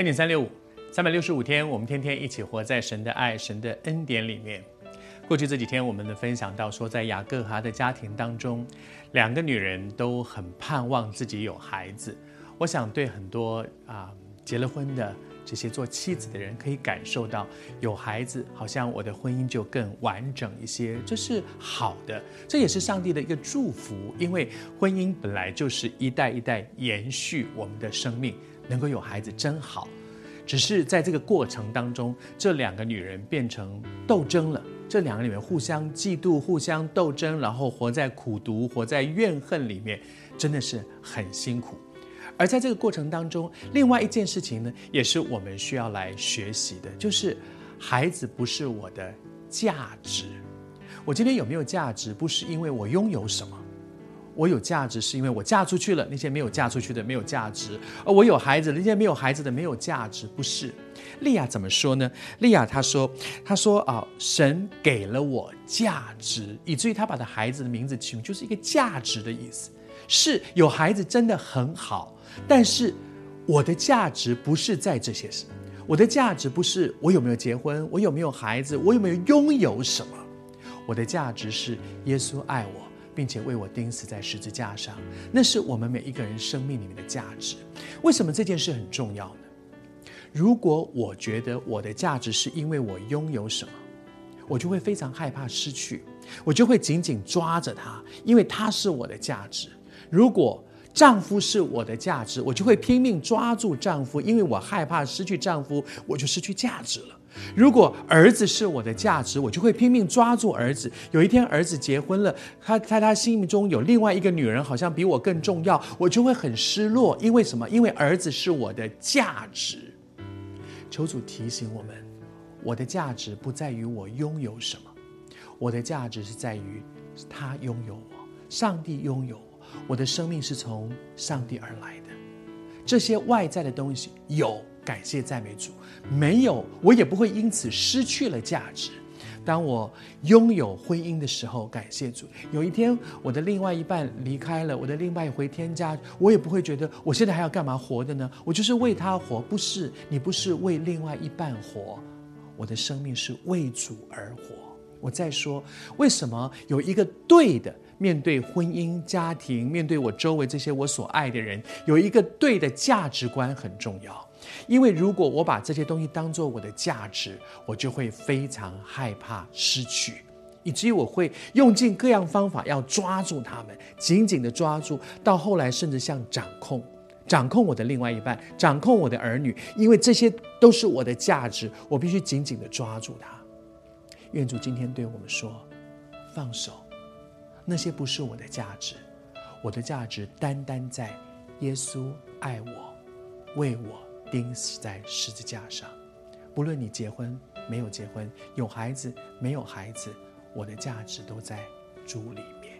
恩典三六五，三百六十五天，我们天天一起活在神的爱、神的恩典里面。过去这几天，我们的分享到说，在雅各哈的家庭当中，两个女人都很盼望自己有孩子。我想对很多啊结了婚的这些做妻子的人，可以感受到有孩子，好像我的婚姻就更完整一些，这是好的，这也是上帝的一个祝福，因为婚姻本来就是一代一代延续我们的生命。能够有孩子真好，只是在这个过程当中，这两个女人变成斗争了。这两个女人互相嫉妒、互相斗争，然后活在苦毒、活在怨恨里面，真的是很辛苦。而在这个过程当中，另外一件事情呢，也是我们需要来学习的，就是孩子不是我的价值。我今天有没有价值，不是因为我拥有什么。我有价值，是因为我嫁出去了。那些没有嫁出去的没有价值。而我有孩子，那些没有孩子的没有价值，不是？利亚怎么说呢？利亚她说：“她说啊，神给了我价值，以至于她把她孩子的名字起名就是一个价值的意思。是有孩子真的很好，但是我的价值不是在这些事。我的价值不是我有没有结婚，我有没有孩子，我有没有拥有什么。我的价值是耶稣爱我。”并且为我钉死在十字架上，那是我们每一个人生命里面的价值。为什么这件事很重要呢？如果我觉得我的价值是因为我拥有什么，我就会非常害怕失去，我就会紧紧抓着它，因为它是我的价值。如果丈夫是我的价值，我就会拼命抓住丈夫，因为我害怕失去丈夫，我就失去价值了。如果儿子是我的价值，我就会拼命抓住儿子。有一天儿子结婚了，他在他心目中有另外一个女人，好像比我更重要，我就会很失落。因为什么？因为儿子是我的价值。求主提醒我们，我的价值不在于我拥有什么，我的价值是在于他拥有我，上帝拥有我。我的生命是从上帝而来的，这些外在的东西有。感谢赞美主，没有我也不会因此失去了价值。当我拥有婚姻的时候，感谢主。有一天我的另外一半离开了，我的另外一回天家，我也不会觉得我现在还要干嘛活的呢？我就是为他活，不是，你不是为另外一半活，我的生命是为主而活。我在说，为什么有一个对的？面对婚姻家庭，面对我周围这些我所爱的人，有一个对的价值观很重要。因为如果我把这些东西当做我的价值，我就会非常害怕失去，以至于我会用尽各样方法要抓住他们，紧紧的抓住，到后来甚至像掌控，掌控我的另外一半，掌控我的儿女，因为这些都是我的价值，我必须紧紧的抓住它。愿主今天对我们说：放手。那些不是我的价值，我的价值单单在耶稣爱我，为我钉死在十字架上。不论你结婚没有结婚，有孩子没有孩子，我的价值都在主里面。